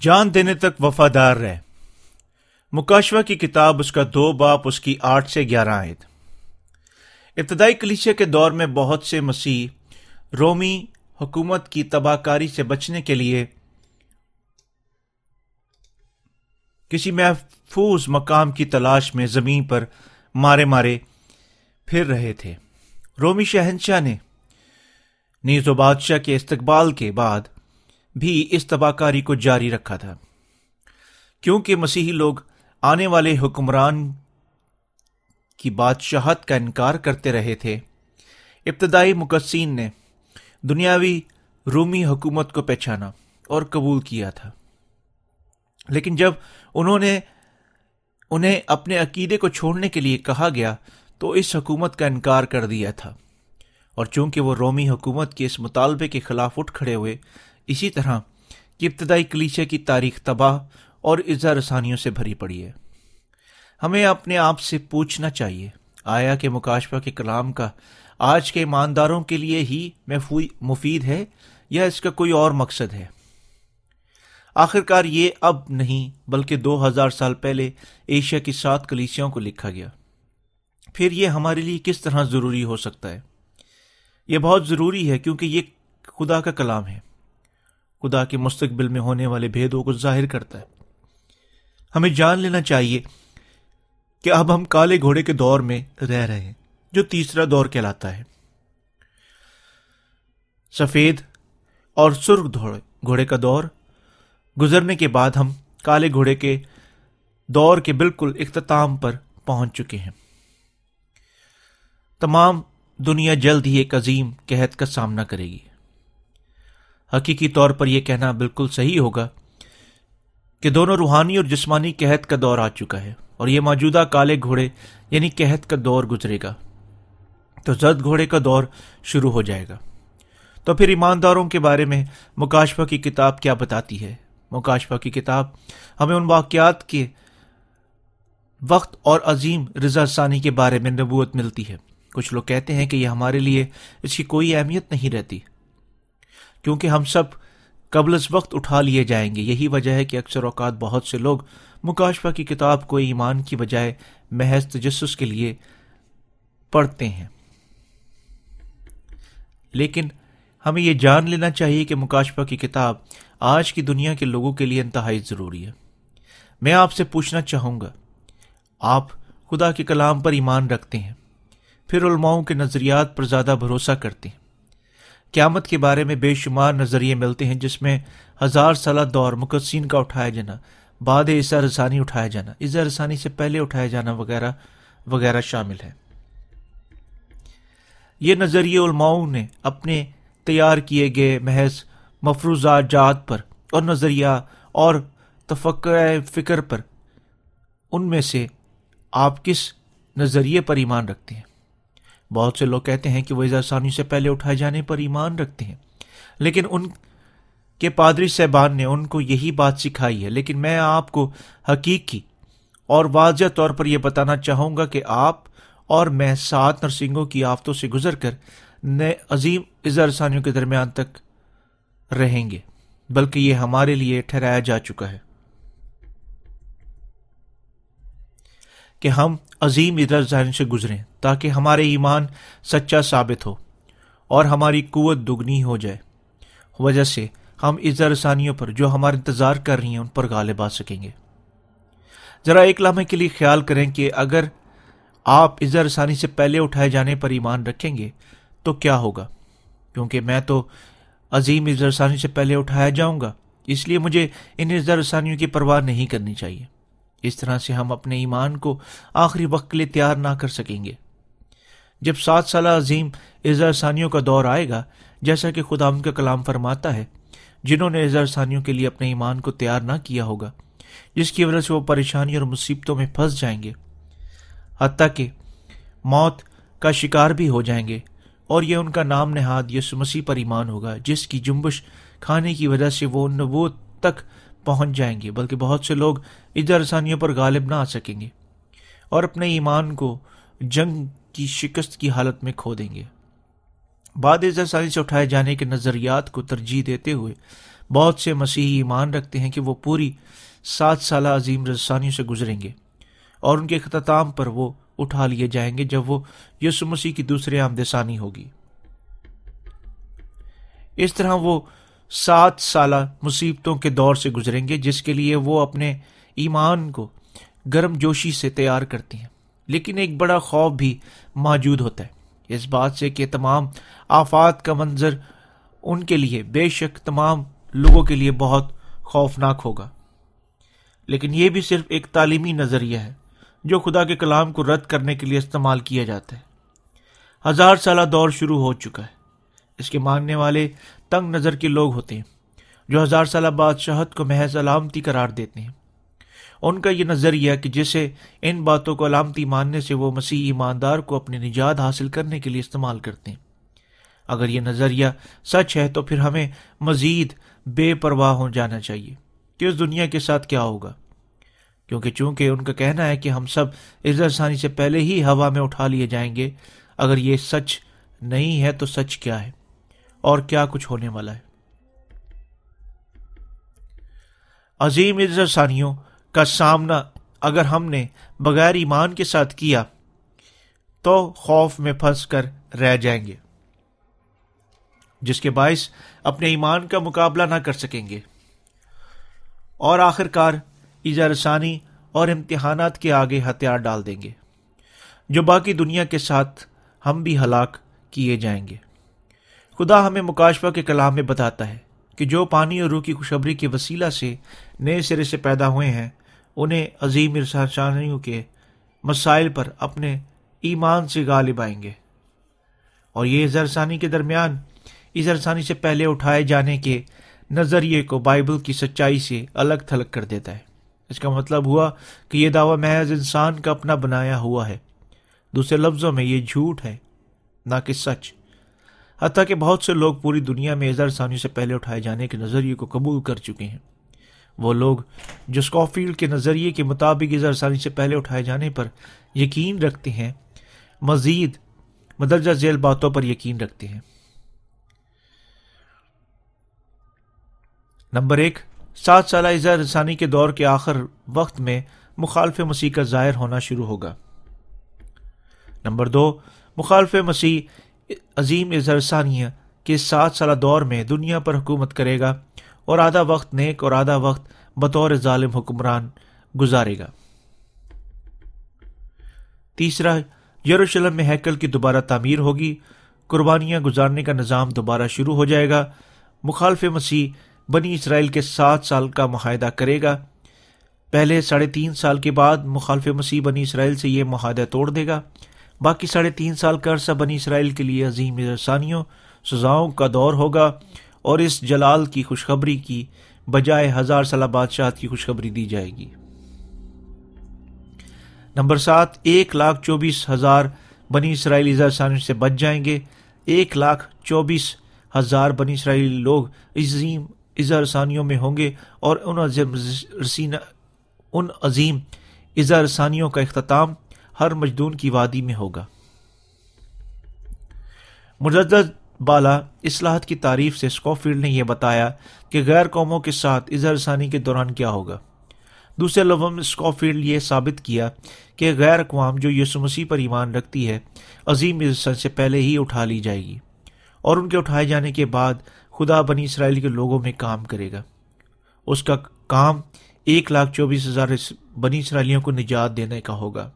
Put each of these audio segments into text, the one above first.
جان دینے تک وفادار رہ مکاشوہ کی کتاب اس کا دو باپ، اس کی آٹھ سے گیارہ آئے ابتدائی کلیچے کے دور میں بہت سے مسیح رومی حکومت کی تباہ کاری سے بچنے کے لیے کسی محفوظ مقام کی تلاش میں زمین پر مارے مارے پھر رہے تھے۔ رومی شہنشاہ نے نیز و بادشاہ کے استقبال کے بعد بھی اس تباہ کاری کو جاری رکھا تھا۔ کیونکہ مسیحی لوگ آنے والے حکمران کی بادشاہت کا انکار کرتے رہے تھے، ابتدائی مقصین نے دنیاوی رومی حکومت کو پہچانا اور قبول کیا تھا۔ لیکن جب انہوں نے انہیں اپنے عقیدے کو چھوڑنے کے لیے کہا گیا، تو اس حکومت کا انکار کر دیا تھا۔ اور چونکہ وہ رومی حکومت کے اس مطالبے کے خلاف اٹھ کھڑے ہوئے اسی طرح ابتدائی کلیچے کی تاریخ تباہ اور اظہار رسانیوں سے بھری پڑی ہے۔ ہمیں اپنے آپ سے پوچھنا چاہیے۔ آیا کہ مکاشفہ کے کلام کا آج کے ایمانداروں کے لیے ہی مفید ہے یا اس کا کوئی اور مقصد ہے؟ آخرکار یہ اب نہیں، بلکہ دو ہزار سال پہلے ایشیا کی سات کلیسیوں کو لکھا گیا۔ پھر یہ ہمارے لیے کس طرح ضروری ہو سکتا ہے؟ یہ بہت ضروری ہے کیونکہ یہ خدا کا کلام ہے۔ خدا کے مستقبل میں ہونے والے بھیدوں کو ظاہر کرتا ہے۔ ہمیں جان لینا چاہیے کہ اب ہم کالے گھوڑے کے دور میں رہ رہے ہیں، جو تیسرا دور کہلاتا ہے۔ سفید اور سرخ گھوڑے کا دور۔ گزرنے کے بعد ہم کالے گھوڑے کے دور کے بالکل اختتام پر پہنچ چکے ہیں۔ تمام دنیا جلد ہی ایک عظیم قحط کا سامنا کرے گی۔ حقیقی طور پر یہ کہنا بالکل صحیح ہوگا کہ دونوں روحانی اور جسمانی قحط کا دور آ چکا ہے اور یہ موجودہ کالے گھوڑے یعنی قحط کا دور گزرے گا۔ تو زد گھوڑے کا دور شروع ہو جائے گا۔ تو پھر ایمانداروں کے بارے میں مکاشفہ کی کتاب کیا بتاتی ہے؟ مکاشفہ کی کتاب ہمیں ان واقعات کے وقت اور عظیم رضا ثانی کے بارے میں نبوت ملتی ہے۔ کچھ لوگ کہتے ہیں کہ یہ ہمارے لیے اس کی کوئی اہمیت نہیں رہتی۔ کیونکہ ہم سب قبل از وقت اٹھا لیے جائیں گے۔ یہی وجہ ہے کہ اکثر اوقات بہت سے لوگ مکاشفہ کی کتاب کو ایمان کی بجائے محض تجسس کے لیے پڑھتے ہیں۔ لیکن ہمیں یہ جان لینا چاہیے کہ مکاشفہ کی کتاب آج کی دنیا کے لوگوں کے لیے انتہائی ضروری ہے۔ میں آپ سے پوچھنا چاہوں گا، آپ خدا کے کلام پر ایمان رکھتے ہیں، پھر علماؤں کے نظریات پر زیادہ بھروسہ کرتے ہیں۔ قیامت کے بارے میں بے شمار نظریے ملتے ہیں جس میں ہزار سالہ دور مقدسین کا اٹھایا جانا، بعد عیسیٰ رسانی اٹھایا جانا عزا رسانی سے پہلے اٹھایا جانا وغیرہ وغیرہ شامل ہے یہ نظریے علماؤں نے اپنے تیار کیے گئے محض مفروضات جات پر اور نظریہ اور تفقع فکر پر، ان میں سے آپ کس نظریے پر ایمان رکھتے ہیں؟ بہت سے لوگ کہتے ہیں کہ وہ ثانی سے پہلے اٹھائے جانے پر ایمان رکھتے ہیں۔ لیکن ان کے پادری صاحبان نے ان کو یہی بات سکھائی ہے۔ لیکن میں آپ کو حقیقی اور واضح طور پر یہ بتانا چاہوں گا کہ آپ اور میں سات نرسنگوں کی آفتوں سے گزر کر نئے عظیم اظہار ثانیوں کے درمیان تک رہیں گے، بلکہ یہ ہمارے لیے ٹھہرایا جا چکا ہے۔ کہ ہم عظیم ادھر ذہن سے گزریں تاکہ ہمارے ایمان سچا ثابت ہو اور ہماری قوت دگنی ہو جائے۔ وجہ سے ہم اس رسانیوں پر جو ہمارا انتظار کر رہی ہیں ان پر غالب آ سکیں گے۔ ذرا ایک لمحے کے لیے خیال کریں کہ اگر آپ عزا رسانی سے پہلے اٹھائے جانے پر ایمان رکھیں گے تو کیا ہوگا؟ کیونکہ میں تو عظیم عزا رسانی سے پہلے اٹھایا جاؤں گا، اس لیے مجھے ان عزا رسانیوں کی پرواہ نہیں کرنی چاہیے۔ اس طرح سے ہم اپنے ایمان کو آخری وقت کے لیے تیار نہ کر سکیں گے۔ جب سات سالہ عظیم اظہار ثانیوں کا دور آئے گا، جیسا کہ خدا ان کا کلام فرماتا ہے، جنہوں نے اظہار ثانیوں کے لیے اپنے ایمان کو تیار نہ کیا ہوگا، جس کی وجہ سے وہ پریشانی اور مصیبتوں میں پھنس جائیں گے۔ حتیٰ کہ موت کا شکار بھی ہو جائیں گے اور یہ ان کا نام نہاد یس مسیح پر ایمان ہوگا، جس کی جنبش کھانے کی وجہ سے وہ نبوت تک پہنچ جائیں گے، بلکہ بہت سے لوگ ادھر رسانیوں پر غالب نہ آ سکیں گے اور اپنے ایمان کو جنگ کی شکست کی حالت میں کھو دیں گے۔ بعد رسانی سے اٹھائے جانے کے نظریات کو ترجیح دیتے ہوئے بہت سے مسیحی ایمان رکھتے ہیں کہ وہ پوری سات سالہ عظیم رسانیوں سے گزریں گے اور ان کے اختتام پر وہ اٹھا لیے جائیں گے جب وہ یسو مسیح کی دوسرے آمدسانی ہوگی۔ اس طرح وہ سات سالہ مصیبتوں کے دور سے گزریں گے، جس کے لیے وہ اپنے ایمان کو گرم جوشی سے تیار کرتی ہیں۔ لیکن ایک بڑا خوف بھی موجود ہوتا ہے۔ اس بات سے کہ تمام آفات کا منظر ان کے لیے، بے شک تمام لوگوں کے لیے بہت خوفناک ہوگا۔ لیکن یہ بھی صرف ایک تعلیمی نظریہ ہے، جو خدا کے کلام کو رد کرنے کے لیے استعمال کیا جاتا ہے۔ ہزار سالہ دور شروع ہو چکا ہے۔ اس کے ماننے والے تنگ نظر کے لوگ ہوتے ہیں، جو ہزار سالہ بادشاہت کو محض علامتی قرار دیتے ہیں۔ ان کا یہ نظریہ کہ جسے ان باتوں کو علامتی ماننے سے وہ مسیح ایماندار کو اپنی نجات حاصل کرنے کے لیے استعمال کرتے ہیں۔ اگر یہ نظریہ سچ ہے تو پھر ہمیں مزید بے پرواہ ہو جانا چاہیے کہ اس دنیا کے ساتھ کیا ہوگا۔ کیونکہ چونکہ ان کا کہنا ہے کہ ہم سب عزت ثانی سے پہلے ہی ہوا میں اٹھا لیے جائیں گے، اگر یہ سچ نہیں ہے تو سچ کیا ہے؟ اور کیا کچھ ہونے والا ہے۔ عظیم عزت ثانیوں کا سامنا اگر ہم نے بغیر ایمان کے ساتھ کیا، تو خوف میں پھنس کر رہ جائیں گے۔ جس کے باعث اپنے ایمان کا مقابلہ نہ کر سکیں گے۔ اور آخر کار ایزا رسانی اور امتحانات کے آگے ہتھیار ڈال دیں گے، جو باقی دنیا کے ساتھ ہم بھی ہلاک کیے جائیں گے۔ خدا ہمیں مکاشفہ کے کلام میں بتاتا ہے کہ جو پانی اور روح کی خوشبری کے وسیلہ سے نئے سرے سے پیدا ہوئے ہیں، انہیں عظیم ارسانیوں کے مسائل پر اپنے ایمان سے غالب آئیں گے۔ اور یہ زرسانی کے درمیان ازرسانی سے پہلے اٹھائے جانے کے نظریے کو بائبل کی سچائی سے الگ تھلگ کر دیتا ہے۔ اس کا مطلب ہوا کہ یہ دعوی محض انسان کا اپنا بنایا ہوا ہے۔ دوسرے لفظوں میں یہ جھوٹ ہے، نہ کہ سچ۔ حتیٰ کہ بہت سے لوگ پوری دنیا میں اظہر ثانی سے پہلے اٹھائے جانے کے نظریے کو قبول کر چکے ہیں۔ وہ لوگ جو اسکوفیلڈ کے نظریے کے مطابق اظہر ثانی سے پہلے اٹھائے جانے پر یقین رکھتے ہیں، مزید مدرجہ ذیل باتوں پر یقین رکھتے ہیں۔ نمبر ایک، سات سالہ اظہار رسانی کے دور کے آخر وقت میں مخالف مسیح کا ظاہر ہونا شروع ہوگا۔ نمبر دو، مخالف مسیح عظیم اظہر ثانیہ کے سات سالہ دور میں دنیا پر حکومت کرے گا اور آدھا وقت نیک اور آدھا وقت بطور ظالم حکمران گزارے گا۔ تیسرا، یروشلم میں ہیکل کی دوبارہ تعمیر ہوگی۔ قربانیاں گزارنے کا نظام دوبارہ شروع ہو جائے گا۔ مخالف مسیح بنی اسرائیل کے سات سال کا معاہدہ کرے گا۔ پہلے ساڑھے تین سال کے بعد مخالف مسیح بنی اسرائیل سے یہ معاہدہ توڑ دے گا۔ باقی ساڑھے تین سال کا عرصہ بنی اسرائیل کے لیے عظیم رسانیوں، سزاؤں کا دور ہوگا اور اس جلال کی خوشخبری کی بجائے ہزار سالہ بادشاہت کی خوشخبری دی جائے گی۔ نمبر سات، ایک لاکھ چوبیس ہزار بنی اسرائیلی ثانیوں سے بچ جائیں گے۔ ایک لاکھ چوبیس ہزار بنی اسرائیلی لوگ عظیم اظہار ثانیوں میں ہوں گے اور ان عظیم ان عظیم اظہار ثانیوں کا اختتام ہر مجدون کی وادی میں ہوگا۔ مجدد بالا اصلاحات کی تعریف سے اسکوفیلڈ نے یہ بتایا کہ غیر قوموں کے ساتھ اظہار ثانی کے دوران کیا ہوگا۔ دوسرے لفظ میں اسکوفیلڈ یہ ثابت کیا کہ غیر اقوام جو یسو مسیح پر ایمان رکھتی ہے، عظیم عزت سے پہلے ہی اٹھا لی جائے گی اور ان کے اٹھائے جانے کے بعد خدا بنی اسرائیل کے لوگوں میں کام کرے گا۔ اس کا کام ایک لاکھ چوبیس ہزار بنی اسرائیلیوں کو نجات دینے کا ہوگا۔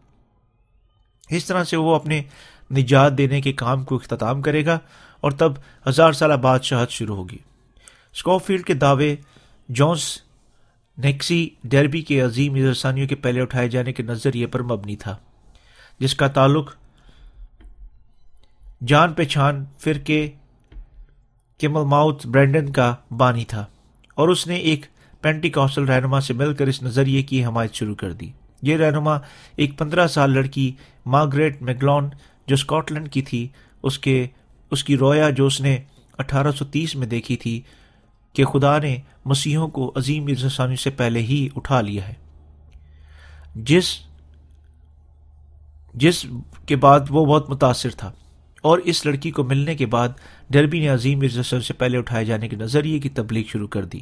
اس طرح سے وہ اپنے نجات دینے کے کام کو اختتام کرے گا اور تب ہزار سالہ بادشاہت شروع ہوگی۔ اسکوفیلڈ کے دعوے جونس نیکسی ڈیربی کے عظیم ارسانیوں کے پہلے اٹھائے جانے کے نظریے پر مبنی تھا، جس کا تعلق جان پہچان فرقے کیمل ماؤتھ برینڈن کا بانی تھا اور اس نے ایک پینٹی کاسل رہنما سے مل کر اس نظریے کی حمایت شروع کر دی۔ یہ رہنما ایک پندرہ سال لڑکی مارگریٹ میگلون جو اسکاٹ لینڈ کی تھی، اس کے، اس کی رویا جو اس نے اٹھارہ سو تیس میں دیکھی تھی کہ خدا نے مسیحوں کو عظیم ارسانی سے پہلے ہی اٹھا لیا ہے۔ جس جس کے بعد وہ بہت متاثر تھا۔ اور اس لڑکی کو ملنے کے بعد ڈربی نے عظیم مرزا سے پہلے اٹھائے جانے کے نظریے کی تبلیغ شروع کر دی۔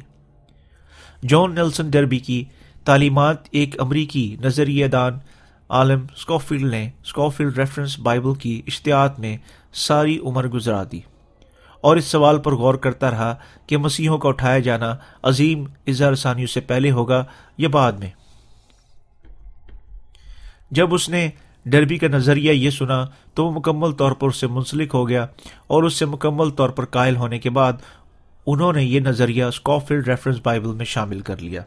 جان نیلسن ڈربی کی تعلیمات ایک امریکی نظریہ دان عالم اسکوفیلڈ نے اسکوفیلڈ ریفرنس بائبل کی اشتہات میں ساری عمر گزرا دی اور اس سوال پر غور کرتا رہا کہ مسیحوں کا اٹھایا جانا عظیم اظہار ثانیوں سے پہلے ہوگا یا بعد میں۔ جب اس نے ڈربی کا نظریہ یہ سنا تو وہ مکمل طور پر اس سے منسلک ہو گیا اور اس سے مکمل طور پر قائل ہونے کے بعد انہوں نے یہ نظریہ اسکوفیلڈ ریفرنس بائبل میں شامل کر لیا۔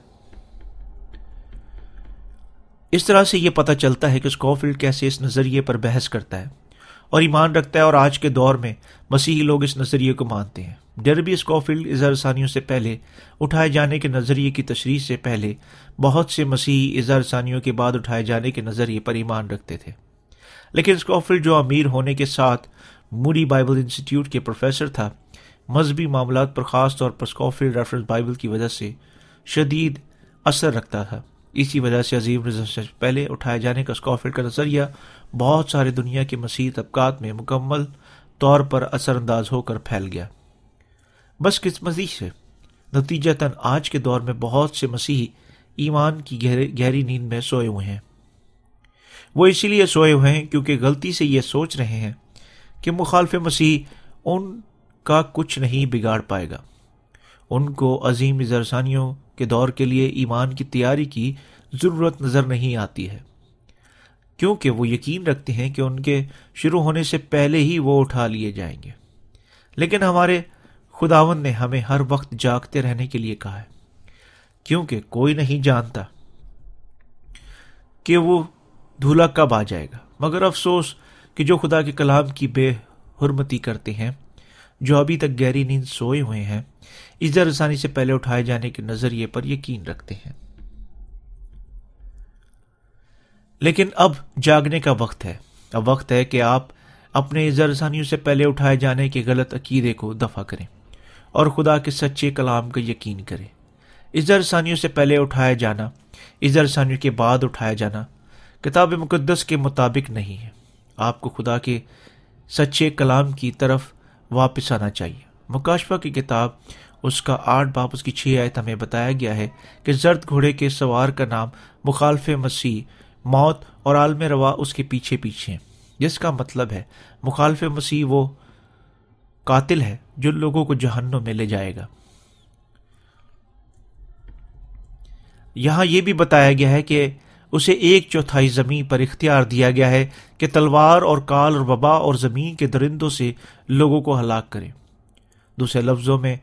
اس طرح سے یہ پتہ چلتا ہے کہ اسکوفیلڈ کیسے اس نظریے پر بحث کرتا ہے اور ایمان رکھتا ہے اور آج کے دور میں مسیحی لوگ اس نظریے کو مانتے ہیں۔ ڈربی اسکوفیلڈ اظہار ثانیوں سے پہلے، اٹھائے جانے کے نظریے کی تشریح سے پہلے بہت سے مسیحی اظہار ثانیوں کے بعد اٹھائے جانے کے نظریے پر ایمان رکھتے تھے۔ لیکن اسکوفیلڈ جو امیر ہونے کے ساتھ موری بائبل انسٹیٹیوٹ کے پروفیسر تھا، مذہبی معاملات پر خاص طور پر اسکوفیلڈ ریفرنس بائبل کی وجہ سے شدید اثر رکھتا تھا۔ اسی وجہ سے عظیم سے پہلے اٹھائے جانے کا اسکوفیلڈ کا نظریہ بہت سارے دنیا کے مسیح طبقات میں مکمل طور پر اثر انداز ہو کر پھیل گیا۔ بس قسمتی سے؟ نتیجہ تن آج کے دور میں بہت سے مسیحی ایمان کی گہری نیند میں سوئے ہوئے ہیں۔ وہ اسی لیے سوئے ہوئے ہیں کیونکہ غلطی سے یہ سوچ رہے ہیں کہ مخالف مسیح ان کا کچھ نہیں بگاڑ پائے گا۔ ان کو عظیم زرسانیوں کے دور کے لیے ایمان کی تیاری کی ضرورت نظر نہیں آتی ہے۔ کیونکہ وہ یقین رکھتے ہیں کہ ان کے شروع ہونے سے پہلے ہی وہ اٹھا لیے جائیں گے۔ لیکن ہمارے خداون نے ہمیں ہر وقت جاگتے رہنے کے لیے کہا ہے۔ کیونکہ کوئی نہیں جانتا کہ وہ دھولا کب آ جائے گا۔ مگر افسوس کہ جو خدا کے کلام کی بے حرمتی کرتے ہیں، جو ابھی تک گہری نیند سوئے ہوئے ہیں ازر رسانی سے پہلے اٹھائے جانے کے نظریے پر یقین رکھتے ہیں۔ لیکن اب جاگنے کا وقت ہے۔ اب وقت ہے کہ آپ اپنے رسانیوں سے پہلے اٹھائے جانے کے غلط عقیدے کو دفاع کریں اور خدا کے سچے کلام کا یقین کریں۔ رسانیوں سے پہلے اٹھایا جانا رسانیوں کے بعد اٹھایا جانا کتاب مقدس کے مطابق نہیں ہے۔ آپ کو خدا کے سچے کلام کی طرف واپس آنا چاہیے۔ مکاشفہ کی کتاب اس کا آٹھ باپ، اس کی چھ آیت ہمیں بتایا گیا ہے کہ زرد گھوڑے کے سوار کا نام مخالف مسیح، موت اور عالم روا اس کے پیچھے پیچھے جس کا مطلب ہے، مخالف مسیح وہ قاتل ہے جو لوگوں کو جہنوں میں لے جائے گا۔ یہاں یہ بھی بتایا گیا ہے کہ اسے ایک چوتھائی زمین پر اختیار دیا گیا ہے کہ تلوار اور کال اور وبا اور زمین کے درندوں سے لوگوں کو ہلاک کرے۔ دوسرے لفظوں میں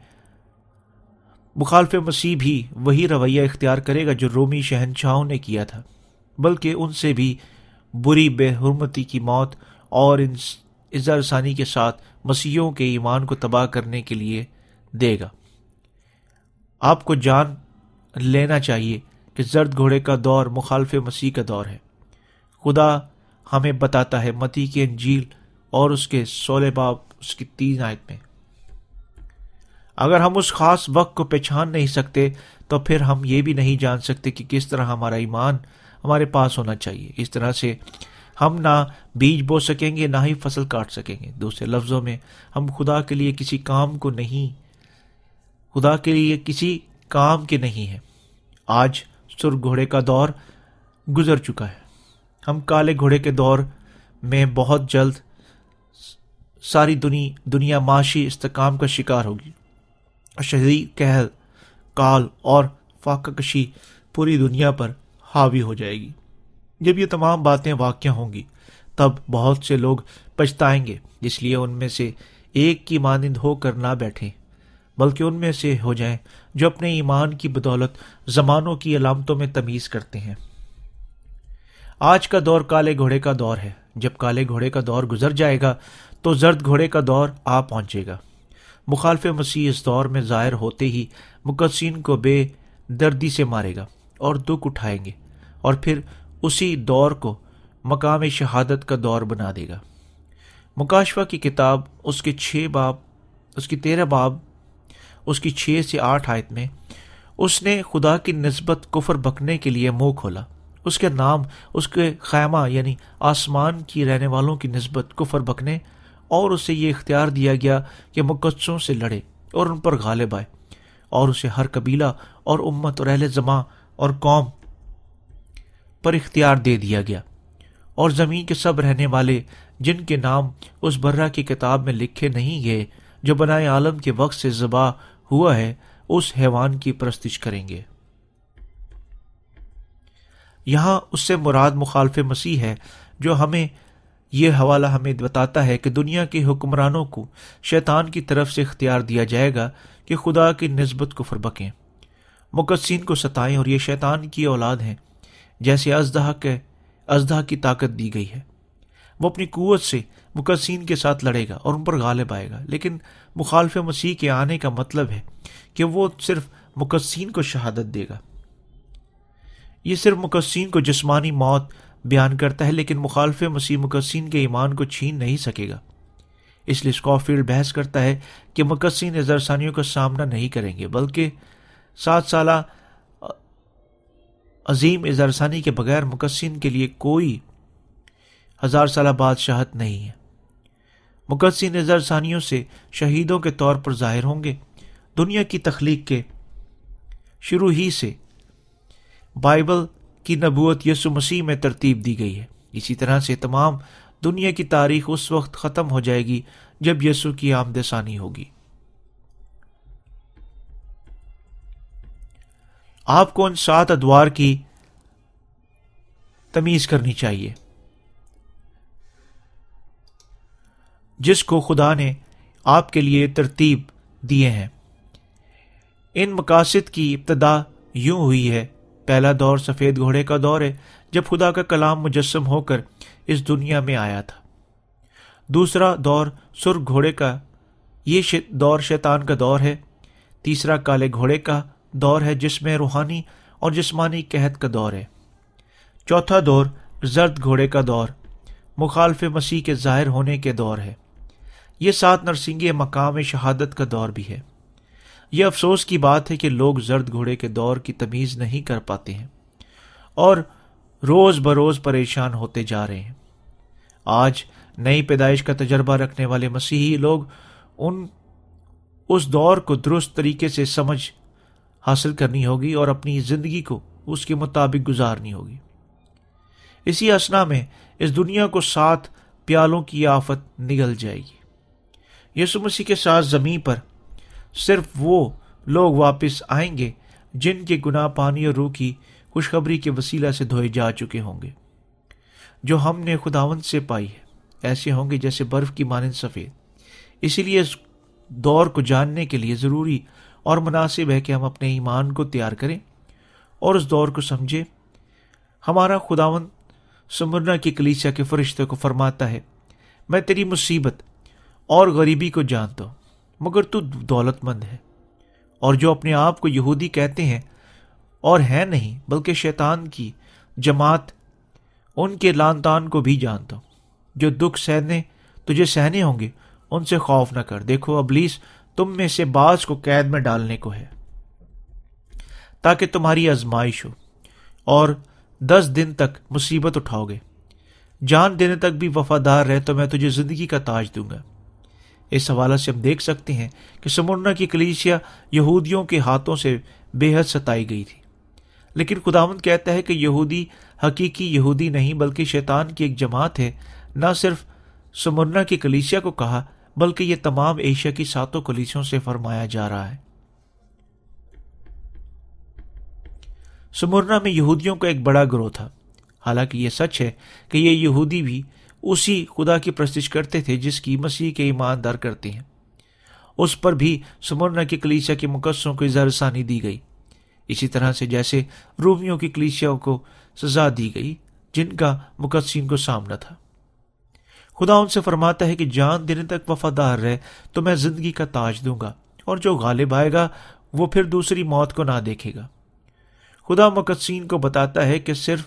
مخالف مسیح بھی وہی رویہ اختیار کرے گا جو رومی شہنشاہوں نے کیا تھا، بلکہ ان سے بھی بری بے حرمتی کی موت اور اظہار ثانی کے ساتھ مسیحوں کے ایمان کو تباہ کرنے کے لیے دے گا۔ آپ کو جان لینا چاہیے کہ زرد گھوڑے کا دور مخالف مسیح کا دور ہے۔ خدا ہمیں بتاتا ہے متی کی انجیل اور اس کے سولہ باب اس کی تین آیت میں۔ اگر ہم اس خاص وقت کو پہچان نہیں سکتے، تو پھر ہم یہ بھی نہیں جان سکتے کہ کس طرح ہمارا ایمان ہمارے پاس ہونا چاہیے۔ اس طرح سے ہم نہ بیج بو سکیں گے، نہ ہی فصل کاٹ سکیں گے۔ دوسرے لفظوں میں، ہم خدا کے لیے کسی کام کو نہیں، خدا کے لیے کسی کام کے نہیں ہیں۔ آج سر گھوڑے کا دور گزر چکا ہے۔ ہم کالے گھوڑے کے دور میں بہت جلد ساری دنیا معاشی استحکام کا شکار ہوگی۔ شہری کہل کال اور فاقہ کشی پوری دنیا پر حاوی ہو جائے گی۔ جب یہ تمام باتیں واقع ہوں گی، تب بہت سے لوگ پچھتائیں گے، اس لیے ان میں سے ایک کی مانند ہو کر نہ بیٹھیں، بلکہ ان میں سے ہو جائیں جو اپنے ایمان کی بدولت زمانوں کی علامتوں میں تمیز کرتے ہیں۔ آج کا دور کالے گھوڑے کا دور ہے۔ جب کالے گھوڑے کا دور گزر جائے گا، تو زرد گھوڑے کا دور آ پہنچے گا۔ مخالف مسیح اس دور میں ظاہر ہوتے ہی مقدسین کو بے دردی سے مارے گا اور دکھ اٹھائیں گے اور پھر اسی دور کو مقام شہادت کا دور بنا دے گا۔ مکاشفہ کی کتاب اس کے چھ باب، اس کی تیرہ باب، اس کی چھ سے آٹھ آیت میں اس نے خدا کی نسبت کفر بکنے کے لیے منہ کھولا۔ اس کے نام، اس کے خیمہ یعنی آسمان کی رہنے والوں کی نسبت کفر بکنے اور اسے یہ اختیار دیا گیا کہ مقدسوں سے لڑے اور ان پر غالب آئے اور اسے ہر قبیلہ اور امت اور اہل زماں اور قوم پر اختیار دے دیا گیا اور زمین کے سب رہنے والے جن کے نام اس برہ کی کتاب میں لکھے نہیں گئے جو بنائے عالم کے وقت سے ذبح ہوا ہے، اس حیوان کی پرستش کریں گے۔ یہاں اس سے مراد مخالف مسیح ہے جو ہمیں یہ حوالہ ہمیں بتاتا ہے کہ دنیا کے حکمرانوں کو شیطان کی طرف سے اختیار دیا جائے گا کہ خدا کی نسبت کو فربکیں مقدسین کو ستائیں اور یہ شیطان کی اولاد ہیں، جیسے ازدہ کے ازدہ کی طاقت دی گئی ہے۔ وہ اپنی قوت سے مقدسین کے ساتھ لڑے گا اور ان پر غالب آئے گا۔ لیکن مخالف مسیح کے آنے کا مطلب ہے کہ وہ صرف مقدسین کو شہادت دے گا۔ یہ صرف مقدسین کو جسمانی موت بیان کرتا ہے، لیکن مخالف مسیح مقدسین کے ایمان کو چھین نہیں سکے گا۔ اس لیے اسکافیلڈ بحث کرتا ہے کہ مقدسین اظہرثانیوں کا سامنا نہیں کریں گے، بلکہ سات سالہ عظیم اظہرثانی کے بغیر مقدسین کے لیے کوئی ہزار سالہ بادشاہت نہیں ہے۔ مقدسین نظر ثانیوں سے شہیدوں کے طور پر ظاہر ہوں گے۔ دنیا کی تخلیق کے شروع ہی سے بائبل کی نبوت یسو مسیح میں ترتیب دی گئی ہے۔ اسی طرح سے تمام دنیا کی تاریخ اس وقت ختم ہو جائے گی جب یسو کی آمد ثانی ہوگی۔ آپ کو ان سات ادوار کی تمیز کرنی چاہیے۔ جس کو خدا نے آپ کے لیے ترتیب دیے ہیں۔ ان مقاصد کی ابتدا یوں ہوئی ہے۔ پہلا دور سفید گھوڑے کا دور ہے جب خدا کا کلام مجسم ہو کر اس دنیا میں آیا تھا۔ دوسرا دور سرخ گھوڑے کا، یہ دور شیطان کا دور ہے۔ تیسرا کالے گھوڑے کا دور ہے جس میں روحانی اور جسمانی قحط کا دور ہے۔ چوتھا دور زرد گھوڑے کا دور، مخالف مسیح کے ظاہر ہونے کے دور ہے۔ یہ سات نرسنگی مقام شہادت کا دور بھی ہے۔ یہ افسوس کی بات ہے کہ لوگ زرد گھوڑے کے دور کی تمیز نہیں کر پاتے ہیں اور روز بروز پریشان ہوتے جا رہے ہیں۔ آج نئی پیدائش کا تجربہ رکھنے والے مسیحی لوگ ان اس دور کو درست طریقے سے سمجھ حاصل کرنی ہوگی اور اپنی زندگی کو اس کے مطابق گزارنی ہوگی۔ اسی اسنا میں اس دنیا کو سات پیالوں کی آفت نگل جائے گی۔ یسو مسیح کے ساتھ زمین پر صرف وہ لوگ واپس آئیں گے جن کے گناہ پانی اور روح کی خوشخبری کے وسیلہ سے دھوئے جا چکے ہوں گے، جو ہم نے خداون سے پائی ہے۔ ایسے ہوں گے جیسے برف کی مانند سفید۔ اسی لیے اس دور کو جاننے کے لیے ضروری اور مناسب ہے کہ ہم اپنے ایمان کو تیار کریں اور اس دور کو سمجھیں۔ ہمارا خداون سمرنا کی کلیسیا کے فرشتے کو فرماتا ہے، میں تیری مصیبت اور غریبی کو جانتا ہوں۔ مگر تو دولت مند ہے اور جو اپنے آپ کو یہودی کہتے ہیں، اور ہے نہیں، بلکہ شیطان کی جماعت، ان کے لان تان کو بھی جانتا ہوں۔ جو دکھ سہنے تجھے سہنے ہوں گے، ان سے خوف نہ کر۔ دیکھو، ابلیس تم میں سے بعض کو قید میں ڈالنے کو ہے۔ تاکہ تمہاری آزمائش ہو، اور دس دن تک مصیبت اٹھاؤ گے۔ جان دینے تک بھی وفادار رہ تو میں تجھے زندگی کا تاج دوں گا۔ اس حوالے سے ہم دیکھ سکتے ہیں کہ سمرنا کی کلیسیا یہودیوں کے ہاتھوں سے بے حد ستائی گئی تھی۔ لیکن خداون کہتا ہے کہ یہودی حقیقی یہودی نہیں بلکہ شیطان کی ایک جماعت ہے۔ نہ صرف سمرنا کی کلیسیا کو کہا، بلکہ یہ تمام ایشیا کی ساتوں کلیسیوں سے فرمایا جا رہا ہے۔ سمرنا میں یہودیوں کا ایک بڑا گروہ تھا۔ حالانکہ یہ سچ ہے کہ یہ یہودی بھی اسی خدا کی پرستش کرتے تھے جس کی مسیح کے ایماندار کرتے ہیں۔ اس پر بھی سمرنا کی کلیسیا کے مقدسوں کو اظہار ثانی دی گئی۔ اسی طرح سے جیسے رومیوں کی کلیسیا کو سزا دی گئی، جن کا مقدسین کو سامنا تھا۔ خدا ان سے فرماتا ہے کہ جان دینے تک وفادار رہے تو میں زندگی کا تاج دوں گا، اور جو غالب آئے گا، وہ پھر دوسری موت کو نہ دیکھے گا۔ خدا مقدسین کو بتاتا ہے کہ صرف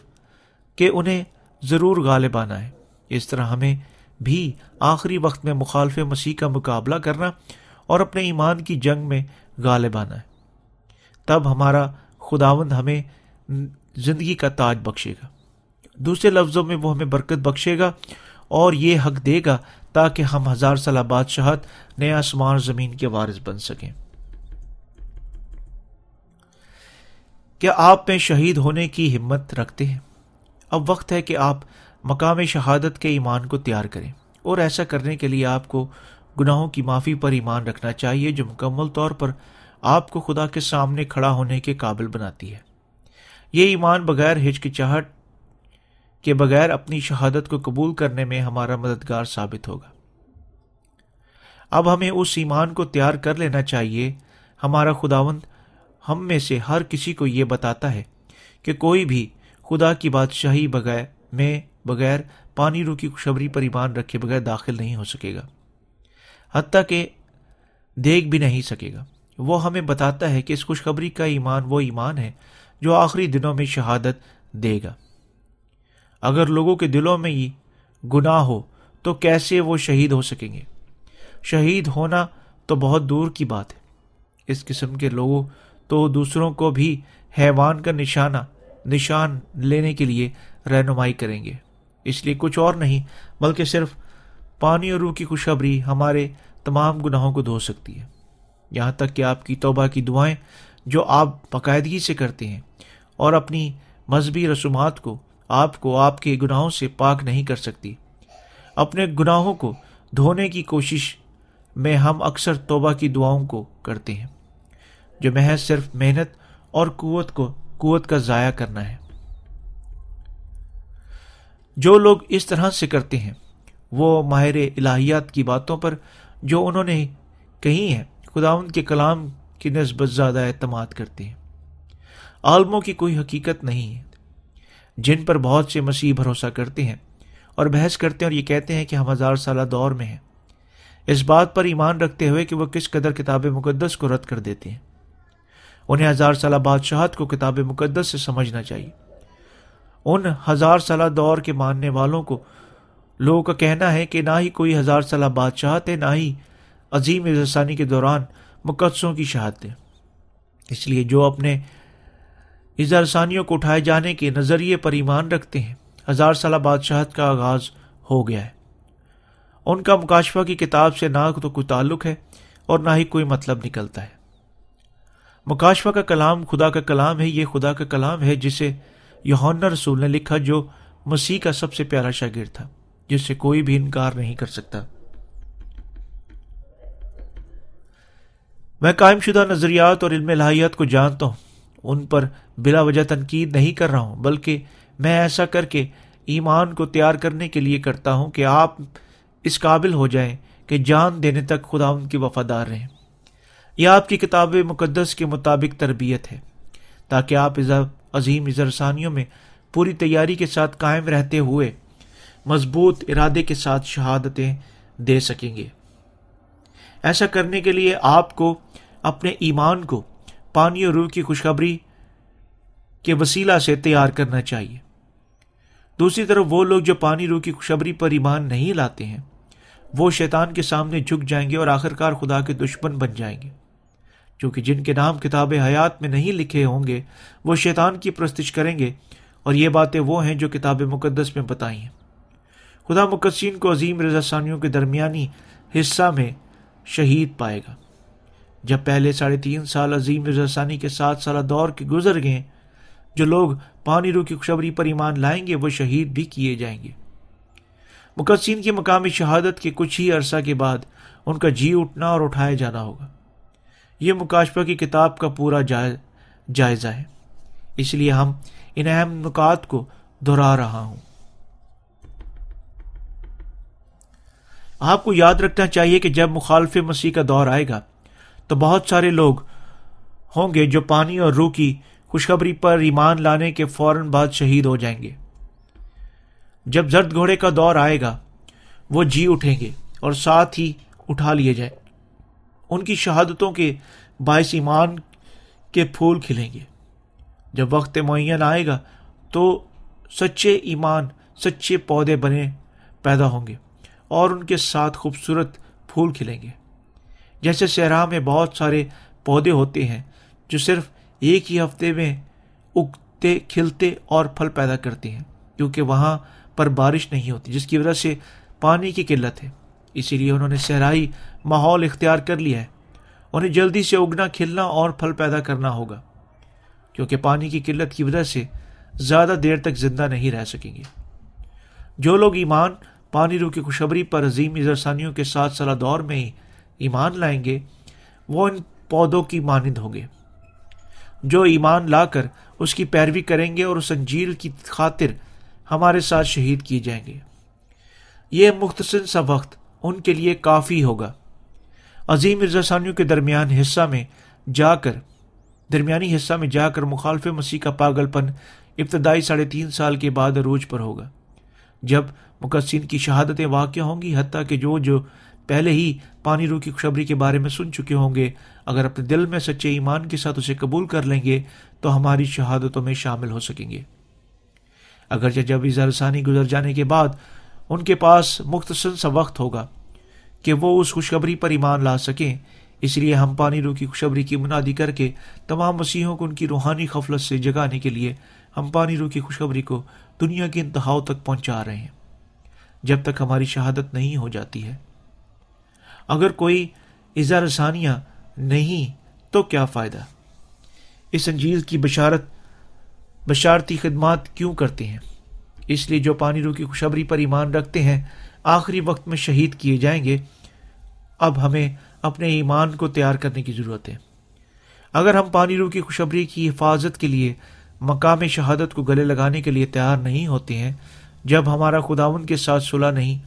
کہ انہیں ضرور غالب آنا ہے۔ اس طرح ہمیں بھی آخری وقت میں مخالف مسیح کا مقابلہ کرنا اور اپنے ایمان کی جنگ میں غالب آنا ہے۔ تب ہمارا خداوند ہمیں زندگی کا تاج بخشے گا۔ دوسرے لفظوں میں وہ ہمیں برکت بخشے گا اور یہ حق دے گا تاکہ ہم ہزار سالہ بادشاہت نیا آسمان زمین کے وارث بن سکیں۔ کیا آپ میں شہید ہونے کی ہمت رکھتے ہیں؟ اب وقت ہے کہ آپ مقام شہادت کے ایمان کو تیار کریں اور ایسا کرنے کے لیے آپ کو گناہوں کی معافی پر ایمان رکھنا چاہیے جو مکمل طور پر آپ کو خدا کے سامنے کھڑا ہونے کے قابل بناتی ہے۔ یہ ایمان بغیر ہچکچاہٹ کے بغیر اپنی شہادت کو قبول کرنے میں ہمارا مددگار ثابت ہوگا۔ اب ہمیں اس ایمان کو تیار کر لینا چاہیے۔ ہمارا خداوند ہم میں سے ہر کسی کو یہ بتاتا ہے کہ کوئی بھی خدا کی بادشاہی بغیر میں بغیر پانی رو کی خوشبری پر ایمان رکھے بغیر داخل نہیں ہو سکے گا۔ حتیٰ کہ دیکھ بھی نہیں سکے گا۔ وہ ہمیں بتاتا ہے کہ اس خوشخبری کا ایمان وہ ایمان ہے جو آخری دنوں میں شہادت دے گا۔ اگر لوگوں کے دلوں میں ہی گناہ ہو تو کیسے وہ شہید ہو سکیں گے؟ شہید ہونا تو بہت دور کی بات ہے۔ اس قسم کے لوگوں تو دوسروں کو بھی حیوان کا نشانہ، نشان لینے کے لیے رہنمائی کریں گے۔ اس لیے کچھ اور نہیں، بلکہ صرف پانی اور روح کی خوشخبری ہمارے تمام گناہوں کو دھو سکتی ہے۔ یہاں تک کہ آپ کی توبہ کی دعائیں جو آپ باقاعدگی سے کرتے ہیں اور اپنی مذہبی رسومات کو آپ کو آپ کے گناہوں سے پاک نہیں کر سکتی۔ اپنے گناہوں کو دھونے کی کوشش میں ہم اکثر توبہ کی دعاؤں کو کرتے ہیں، جو محض صرف محنت اور قوت کو، قوت کا ضائع کرنا ہے۔ جو لوگ اس طرح سے کرتے ہیں، وہ ماہر الہیات کی باتوں پر جو انہوں نے کہی ہیں خدا ان کے کلام کی نسبت زیادہ اعتماد کرتے ہیں۔ عالموں کی کوئی حقیقت نہیں ہے۔ جن پر بہت سے مسیح بھروسہ کرتے ہیں اور بحث کرتے ہیں اور یہ کہتے ہیں کہ ہم ہزار سالہ دور میں ہیں۔ اس بات پر ایمان رکھتے ہوئے کہ وہ کس قدر کتاب مقدس کو رد کر دیتے ہیں۔ انہیں ہزار سالہ بادشاہت کو کتاب مقدس سے سمجھنا چاہیے۔ ان ہزار سالہ دور کے ماننے والوں کو۔ لوگوں کا کہنا ہے کہ نہ ہی کوئی ہزار سالہ بادشاہت ہے نہ ہی عظیم رسانی کے دوران مقدسوں کی شہادت ہے اس لیے جو اپنے اظہارثانیوں کو اٹھائے جانے کے نظریے پر ایمان رکھتے ہیں، ہزار سالہ بادشاہت کا آغاز ہو گیا ہے۔ ان کا مکاشفہ کی کتاب سے نہ تو کوئی تعلق ہے اور نہ ہی کوئی مطلب نکلتا ہے۔ مکاشفہ کا کلام خدا کا کلام ہے، یہ خدا کا کلام ہے جسے یوہنا رسول نے لکھا جو مسیح کا سب سے پیارا شاگرد تھا، جس سے کوئی بھی انکار نہیں کر سکتا۔ میں قائم شدہ نظریات اور علم الحیات کو جانتا ہوں۔ ان پر بلا وجہ تنقید نہیں کر رہا ہوں، بلکہ میں ایسا کر کے ایمان کو تیار کرنے کے لیے کرتا ہوں کہ آپ اس قابل ہو جائیں کہ جان دینے تک خدا ان کی وفادار رہیں۔ یہ آپ کی کتاب مقدس کے مطابق تربیت ہے، تاکہ آپ عظیم اظہرثانیوں میں پوری تیاری کے ساتھ قائم رہتے ہوئے مضبوط ارادے کے ساتھ شہادتیں دے سکیں گے۔ ایسا کرنے کے لیے آپ کو اپنے ایمان کو، پانی اور روح کی خوشخبری کے وسیلہ سے تیار کرنا چاہیے۔ دوسری طرف وہ لوگ جو پانی، روح کی خوشخبری پر ایمان نہیں لاتے ہیں، وہ شیطان کے سامنے جھک جائیں گے اور آخرکار خدا کے دشمن بن جائیں گے۔ کیونکہ جن کے نام کتاب حیات میں نہیں لکھے ہوں گے، وہ شیطان کی پرستش کریں گے۔ اور یہ باتیں وہ ہیں جو کتاب مقدس میں بتائی ہیں۔ خدا مقدسین کو عظیم رضا ثانیوں کے درمیانی حصہ میں شہید پائے گا۔ جب پہلے ساڑھے تین سال عظیم رضا ثانی کے سات سالہ دور کے گزر گئے، جو لوگ پانی رو کی خوشبری پر ایمان لائیں گے، وہ شہید بھی کیے جائیں گے۔ مقدسین کی مقامی شہادت کے کچھ ہی عرصہ کے بعد ان کا جی اٹھنا اور اٹھایا جانا ہوگا۔ یہ مکاشپہ کی کتاب کا پورا جائزہ ہے۔ اس لیے ہم ان اہم نکات کو دہرا رہا ہوں۔ آپ کو یاد رکھنا چاہیے کہ جب مخالف مسیح کا دور آئے گا، تو بہت سارے لوگ ہوں گے جو پانی اور روح کی خوشخبری پر ایمان لانے کے فوراً بعد شہید ہو جائیں گے۔ جب زرد گھوڑے کا دور آئے گا، وہ جی اٹھیں گے اور ساتھ ہی اٹھا لیے جائیں۔ ان کی شہادتوں کے باعث ایمان کے پھول کھلیں گے۔ جب وقت معین آئے گا تو سچے ایمان، سچے پودے بنے، پیدا ہوں گے اور ان کے ساتھ خوبصورت پھول کھلیں گے۔ جیسے صحرا میں بہت سارے پودے ہوتے ہیں، جو صرف ایک ہی ہفتے میں اگتے، کھلتے اور پھل پیدا کرتے ہیں، کیونکہ وہاں پر بارش نہیں ہوتی، جس کی وجہ سے پانی کی قلت ہے۔ اسی لیے انہوں نے صحرائی ماحول اختیار کر لیا ہے۔ انہیں جلدی سے اگنا، کھلنا اور پھل پیدا کرنا ہوگا، کیونکہ پانی کی قلت کی وجہ سے زیادہ دیر تک زندہ نہیں رہ سکیں گے۔ جو لوگ ایمان، پانی رو کی خوشبری پر عظیم اظہرثانیوں کے ساتھ سالہ دور میں ہی ایمان لائیں گے، وہ ان پودوں کی مانند ہوں گے۔ جو ایمان لا کر اس کی پیروی کریں گے اور اس انجیل کی خاطر ہمارے ساتھ شہید کیے جائیں گے۔ یہ مختصر سا وقت ان کے لیے کافی ہوگا۔ عظیم ارزسانیوں کے درمیان حصہ میں جا کر درمیانی حصہ میں جا کر مخالف مسیح کا پاگل پن ابتدائی ساڑھے تین سال کے بعد عروج پر ہوگا۔ جب مقصین کی شہادتیں واقع ہوں گی، حتیٰ کہ جو جو پہلے ہی پانی رو کی خوشبری کے بارے میں سن چکے ہوں گے، اگر اپنے دل میں سچے ایمان کے ساتھ اسے قبول کر لیں گے، تو ہماری شہادتوں میں شامل ہو سکیں گے۔ اگرچہ جب اظہار ثانی گزر جانے کے بعد ان کے پاس مختصر سا وقت ہوگا کہ وہ اس خوشخبری پر ایمان لا سکیں۔ اس لیے ہم پانی رو کی خوشبری کی منادی کر کے تمام مسیحوں کو ان کی روحانی خفلت سے جگانے کے لیے ہم پانی رو کی خوشخبری کو دنیا کے انتہاؤں تک پہنچا رہے ہیں۔ جب تک ہماری شہادت نہیں ہو جاتی ہے۔ اگر کوئی اظہار ثانیہ نہیں تو کیا فائدہ؟ اس انجیل کی بشارت بشارتی خدمات کیوں کرتے ہیں؟ اس لیے جو پانی رو کی خوشبری پر ایمان رکھتے ہیں، آخری وقت میں شہید کیے جائیں گے۔ اب ہمیں اپنے ایمان کو تیار کرنے کی ضرورت ہے۔ اگر ہم پانی رو کی خوشبری کی حفاظت کے لیے مقام شہادت کو گلے لگانے کے لیے تیار نہیں ہوتے ہیں، جب ہمارا خداون کے ساتھ صلح نہیں،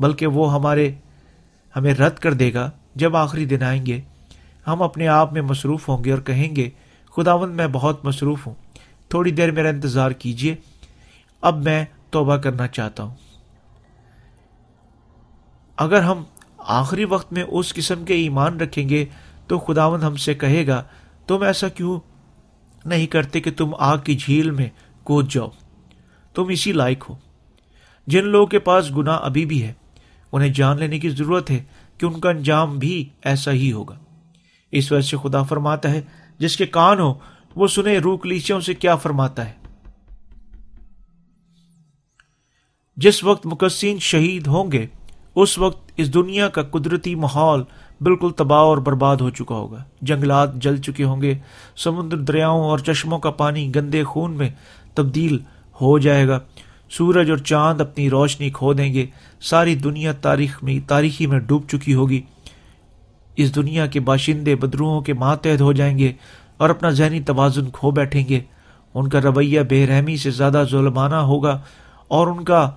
بلکہ وہ ہمارے، ہمیں رد کر دے گا، جب آخری دن آئیں گے۔ ہم اپنے آپ میں مصروف ہوں گے اور کہیں گے خداون میں بہت مصروف ہوں۔ تھوڑی دیر میرا انتظار کیجیے اب میں توبہ کرنا چاہتا ہوں۔ اگر ہم آخری وقت میں اس قسم کے ایمان رکھیں گے تو خداون ہم سے کہے گا، تم ایسا کیوں نہیں کرتے کہ تم آگ کی جھیل میں کود جاؤ؟ تم اسی لائق ہو۔ جن لوگوں کے پاس گنا ابھی بھی ہے، انہیں جان لینے کی ضرورت ہے کہ ان کا انجام بھی ایسا ہی ہوگا۔ اس وجہ سے خدا فرماتا ہے، جس کے کان ہو وہ سنے روک لیچیوں سے کیا فرماتا ہے؟ جس وقت مقصین شہید ہوں گے، اس وقت اس دنیا کا قدرتی ماحول بالکل تباہ اور برباد ہو چکا ہوگا۔ جنگلات جل چکے ہوں گے، سمندر دریاؤں اور چشموں کا پانی گندے خون میں تبدیل ہو جائے گا۔ سورج اور چاند اپنی روشنی کھو دیں گے۔ ساری دنیا تاریخ میں، تاریخی میں ڈوب چکی ہوگی۔ اس دنیا کے باشندے بدروہوں کے ماتحت ہو جائیں گے اور اپنا ذہنی توازن کھو بیٹھیں گے۔ ان کا رویہ بے رحمی سے زیادہ ظلمانہ ہوگا اور ان کا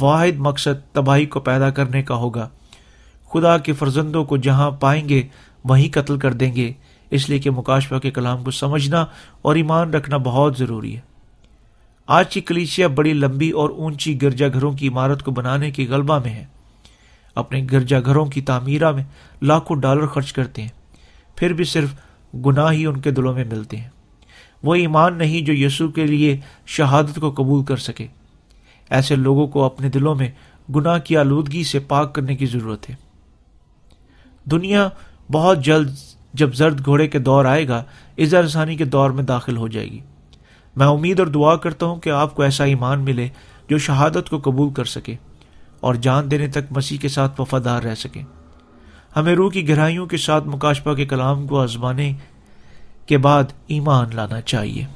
واحد مقصد تباہی کو پیدا کرنے کا ہوگا۔ خدا کے فرزندوں کو جہاں پائیں گے، وہیں قتل کر دیں گے۔ اس لیے کہ مکاشفہ کے کلام کو سمجھنا اور ایمان رکھنا بہت ضروری ہے۔ آج کی کلیسیا بڑی لمبی اور اونچی گرجا گھروں کی عمارت کو بنانے کے غلبہ میں ہے۔ اپنے گرجا گھروں کی تعمیرہ میں لاکھوں ڈالر خرچ کرتے ہیں۔ پھر بھی صرف گناہ ہی ان کے دلوں میں ملتے ہیں۔ وہ ایمان نہیں جو یسوع کے لیے شہادت کو قبول کر سکے۔ ایسے لوگوں کو اپنے دلوں میں گناہ کی آلودگی سے پاک کرنے کی ضرورت ہے۔ دنیا بہت جلد جب زرد گھوڑے کے دور آئے گا اظہار ثانی کے دور میں داخل ہو جائے گی۔ میں امید اور دعا کرتا ہوں کہ آپ کو ایسا ایمان ملے جو شہادت کو قبول کر سکے اور جان دینے تک مسیح کے ساتھ وفادار رہ سکے۔ ہمیں روح کی گہرائیوں کے ساتھ مکاشپا کے کلام کو آزمانے کے بعد ایمان لانا چاہیے۔